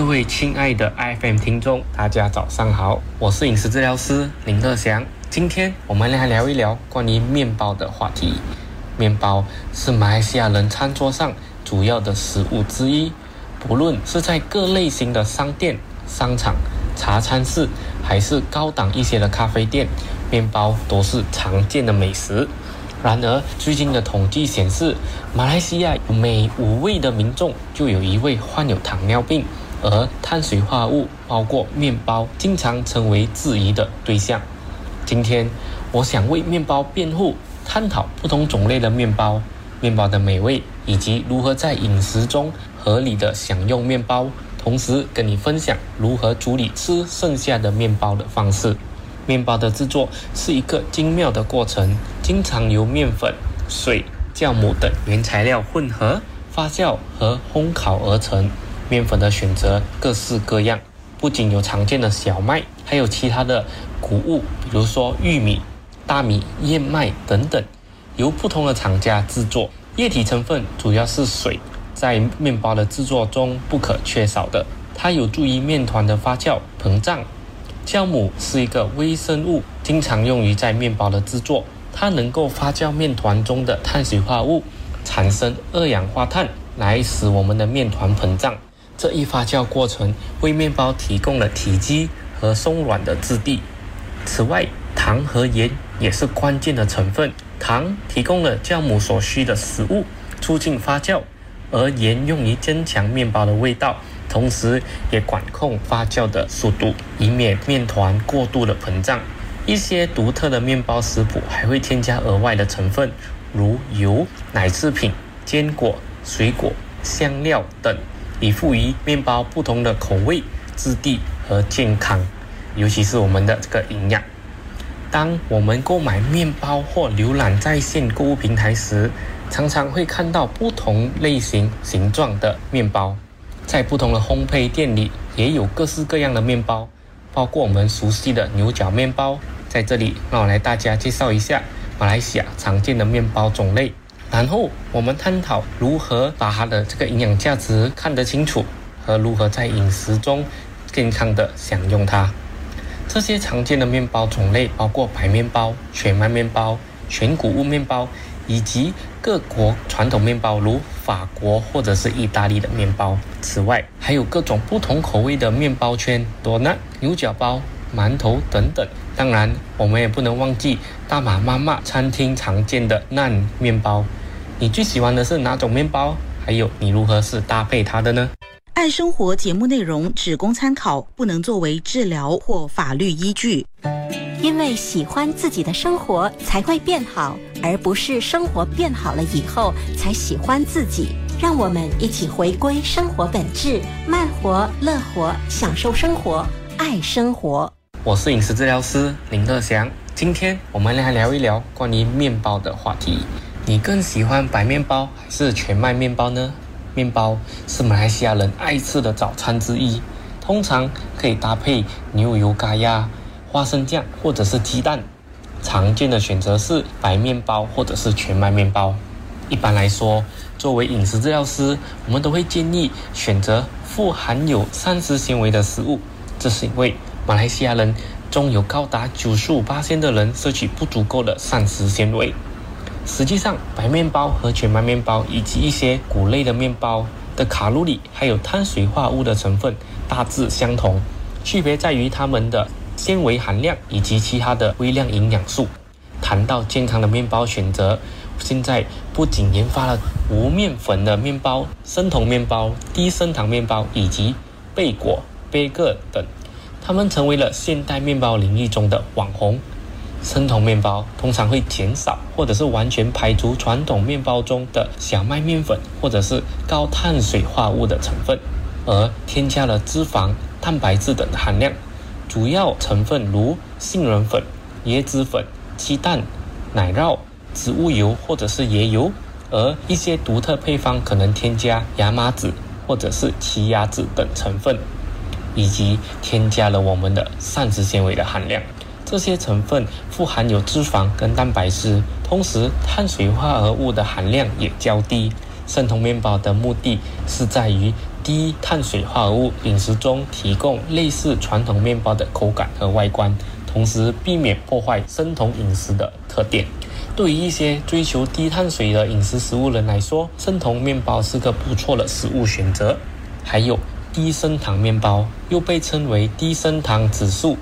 各位亲爱的 FM 听众，大家早上好，我是饮食治疗师林乐祥。今天我们来聊一聊关于面包的话题。面包是马来西亚人餐桌上主要的食物之一，不论是在各类型的商店、商场、茶餐室，还是高档一些的咖啡店，面包都是常见的美食。然而，最近的统计显示，马来西亚每五位的民众就有一位患有糖尿病，而碳水化合物，包括面包，经常成为质疑的对象。今天，我想为面包辩护，探讨不同种类的面包、面包的美味，以及如何在饮食中合理的享用面包，同时跟你分享如何处理吃剩下的面包的方式。面包的制作是一个精妙的过程，经常由面粉、水、酵母等原材料混合、发酵和烘烤而成。面粉的选择各式各样，不仅有常见的小麦，还有其他的谷物，比如说玉米、大米、燕麦等等，由不同的厂家制作。液体成分主要是水，在面包的制作中不可缺少的，它有助于面团的发酵膨胀。酵母是一个微生物，经常用于在面包的制作。它能够发酵面团中的碳水化合物，产生二氧化碳，来使我们的面团膨胀。这一发酵过程为面包提供了体积和松软的质地。此外，糖和盐也是关键的成分。糖提供了酵母所需的食物，促进发酵，而盐用于增强面包的味道。同时，也管控发酵的速度，以免面团过度的膨胀。一些独特的面包食谱还会添加额外的成分，如油、奶制品、坚果、水果、香料等，以赋予面包不同的口味、质地和健康，尤其是我们的这个营养。当我们购买面包或浏览在线购物平台时，常常会看到不同类型、形状的面包。在不同的烘焙店里，也有各式各样的面包，包括我们熟悉的牛角面包。在这里，让我来大家介绍一下马来西亚常见的面包种类，然后我们探讨如何把它的这个营养价值看得清楚，和如何在饮食中健康的享用它。这些常见的面包种类包括白面包、全麦面包、全谷物面包。以及各国传统面包，如法国或者是意大利的面包。此外，还有各种不同口味的面包圈、多纳、牛角包、馒头等等。当然，我们也不能忘记大马妈妈餐厅常见的难面包。你最喜欢的是哪种面包？还有，你如何是搭配它的呢？爱生活节目内容只供参考，不能作为治疗或法律依据。因为喜欢自己的生活才会变好，而不是生活变好了以后才喜欢自己。让我们一起回归生活本质，慢活、乐活，享受生活，爱生活。我是饮食治疗师林乐祥，今天我们来聊一聊关于面包的话题。你更喜欢白面包还是全麦面包呢？面包是马来西亚人爱吃的早餐之一，通常可以搭配牛油咖呀。花生酱或者是鸡蛋，常见的选择是白面包或者是全麦面包。一般来说，作为饮食治疗师，我们都会建议选择富含有膳食纤维的食物。这是因为马来西亚人中有高达九十五八的人摄取不足够的膳食纤维。实际上，白面包和全麦面包以及一些谷类的面包的卡路里还有碳水化物的成分大致相同，区别在于它们的。纤维含量以及其他的微量营养素。谈到健康的面包选择，现在不仅研发了无面粉的面包、生酮面包、低升糖面包以及贝果、贝克等，它们成为了现代面包领域中的网红。生酮面包通常会减少或者是完全排除传统面包中的小麦面粉或者是高碳水化物的成分，而添加了脂肪、蛋白质等的含量。主要成分如杏仁粉、椰子粉、鸡蛋、奶酪、植物油或者是椰油，而一些独特配方可能添加亚麻籽或者是奇亚籽等成分，以及添加了我们的膳食纤维的含量。这些成分富含有脂肪跟蛋白质，同时碳水化合物的含量也较低。生酮面包的目的是在于。低碳水化合物饮食中提供类似传统面包的口感和外观，同时避免破坏生酮饮食的特点。对于一些追求低碳水的饮食食物人来说，生酮面包是个不错的食物选择。还有低升糖面包，又被称为低升糖指数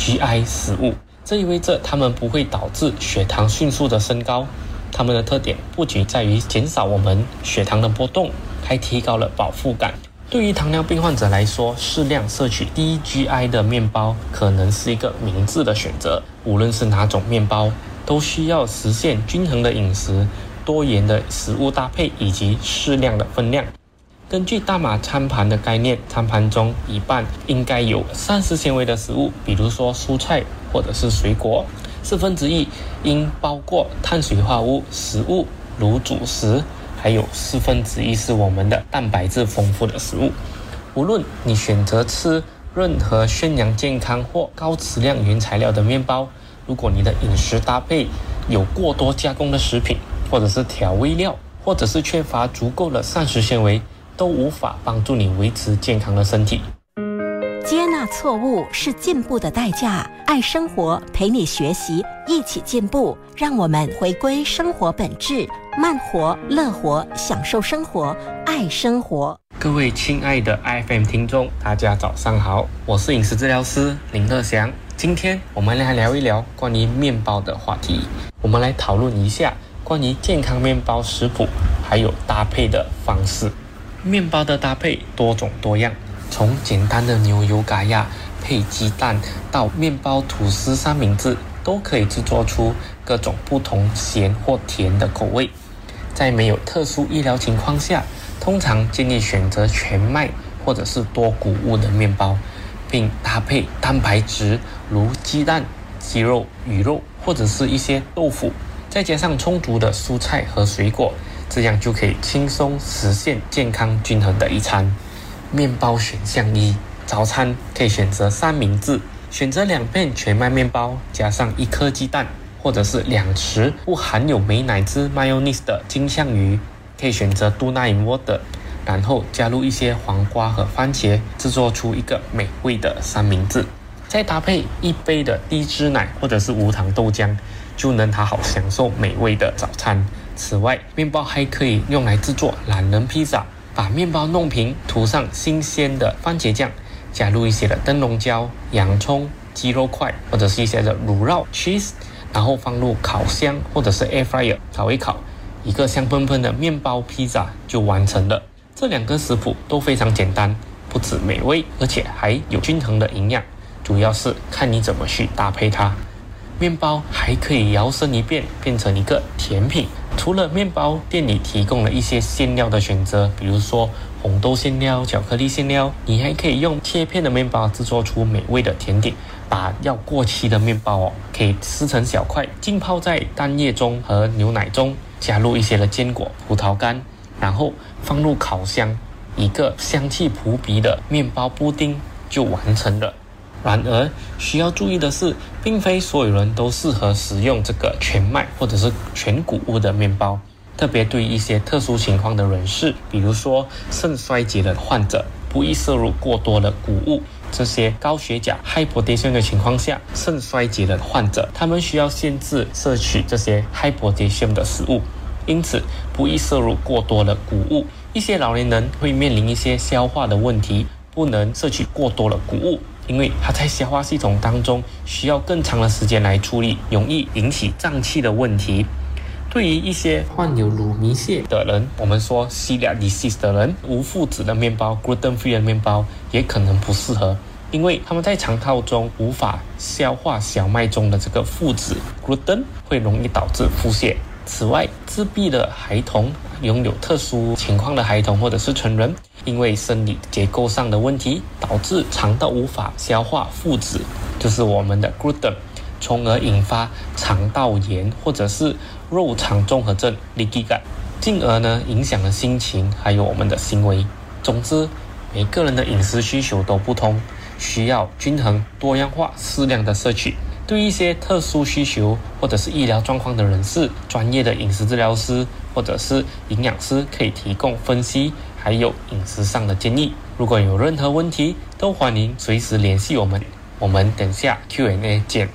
（GI） 食物，这意味着它们不会导致血糖迅速的升高。它们的特点不仅在于减少我们血糖的波动，还提高了饱腹感。对于糖尿病患者来说，适量摄取低 GI 的面包可能是一个明智的选择。无论是哪种面包。都需要实现均衡的饮食、多元的食物搭配以及适量的分量。根据大马餐盘的概念，餐盘中一半应该有膳食纤维的食物，比如说蔬菜或者是水果；四分之一应包括碳水化合物食物，如主食；还有四分之一是我们的蛋白质丰富的食物。无论你选择吃任何宣扬健康或高质量原材料的面包。如果你的饮食搭配有过多加工的食品，或者是调味料，或者是缺乏足够的膳食纤维，都无法帮助你维持健康的身体。接纳错误是进步的代价。爱生活，陪你学习，一起进步。让我们回归生活本质，慢活、乐活，享受生活，爱生活。各位亲爱的 FM 听众，大家早上好，我是饮食治疗师林乐祥。今天我们来聊一聊关于面包的话题。我们来讨论一下关于健康面包食谱，还有搭配的方式。面包的搭配多种多样，从简单的牛油嘎亚配鸡蛋，到面包吐司三明治，都可以制作出各种不同咸或甜的口味。在没有特殊医疗情况下，通常建议选择全麦或者是多谷物的面包。并搭配蛋白质，如鸡蛋、鸡肉、鱼肉，或者是一些豆腐，再加上充足的蔬菜和水果，这样就可以轻松实现健康均衡的一餐。面包选项一：早餐可以选择三明治，选择两片全麦面包，加上一颗鸡蛋，或者是两匙不含有美乃滋 （mayonnaise） 的金枪鱼，可以选择 d o n a in water。然后加入一些黄瓜和番茄，制作出一个美味的三明治，再搭配一杯的低脂奶或者是无糖豆浆，就能好好享受美味的早餐。此外，面包还可以用来制作懒人披萨，把面包弄平，涂上新鲜的番茄酱，加入一些的灯笼椒、洋葱、鸡肉块或者是一些的乳酪 （cheese），然后放入烤箱或者是 air fryer 烤一烤，一个香喷喷的面包披萨就完成了。这两个食谱都非常简单，不止美味，而且还有均衡的营养。主要是看你怎么去搭配它。面包还可以摇身一变变成一个甜品。除了面包，店里提供了一些馅料的选择，比如说红豆馅料、巧克力馅料。你还可以用切片的面包制作出美味的甜点。把要过期的面包哦，可以撕成小块，浸泡在蛋液中和牛奶中，加入一些的坚果、葡萄干。然后放入烤箱，一个香气扑鼻的面包布丁就完成了。然而需要注意的是，并非所有人都适合食用这个全麦或者是全谷物的面包，特别对于一些特殊情况的人士，比如说肾衰竭的患者，不宜摄入过多的谷物。这些高血钾 （hypertension） 的情况下，肾衰竭的患者，他们需要限制摄取这些 hypertension 的食物。因此，不宜摄入过多的谷物。一些老年人会面临一些消化的问题，不能摄取过多的谷物，因为它在消化系统当中需要更长的时间来处理，容易引起胀气的问题。对于一些患有乳糜泻的人，我们说 celiac disease 的人，无麸质的面包 （gluten-free 的面包）也可能不适合，因为他们在肠道中无法消化小麦中的这个麸质 （gluten），会容易导致腹泻。此外，自闭的孩童、拥有特殊情况的孩童或者是成人，因为生理结构上的问题，导致肠道无法消化麸质，就是我们的 gluten，从而引发肠道炎或者是肉肠综合症 （leaky gut），进而呢影响了心情还有我们的行为。总之，每个人的饮食需求都不同，需要均衡、多样化、适量的摄取。对一些特殊需求或者是医疗状况的人士，专业的饮食治疗师或者是营养师可以提供分析，还有饮食上的建议。如果有任何问题，都欢迎随时联系我们。我们等下 Q&A 见。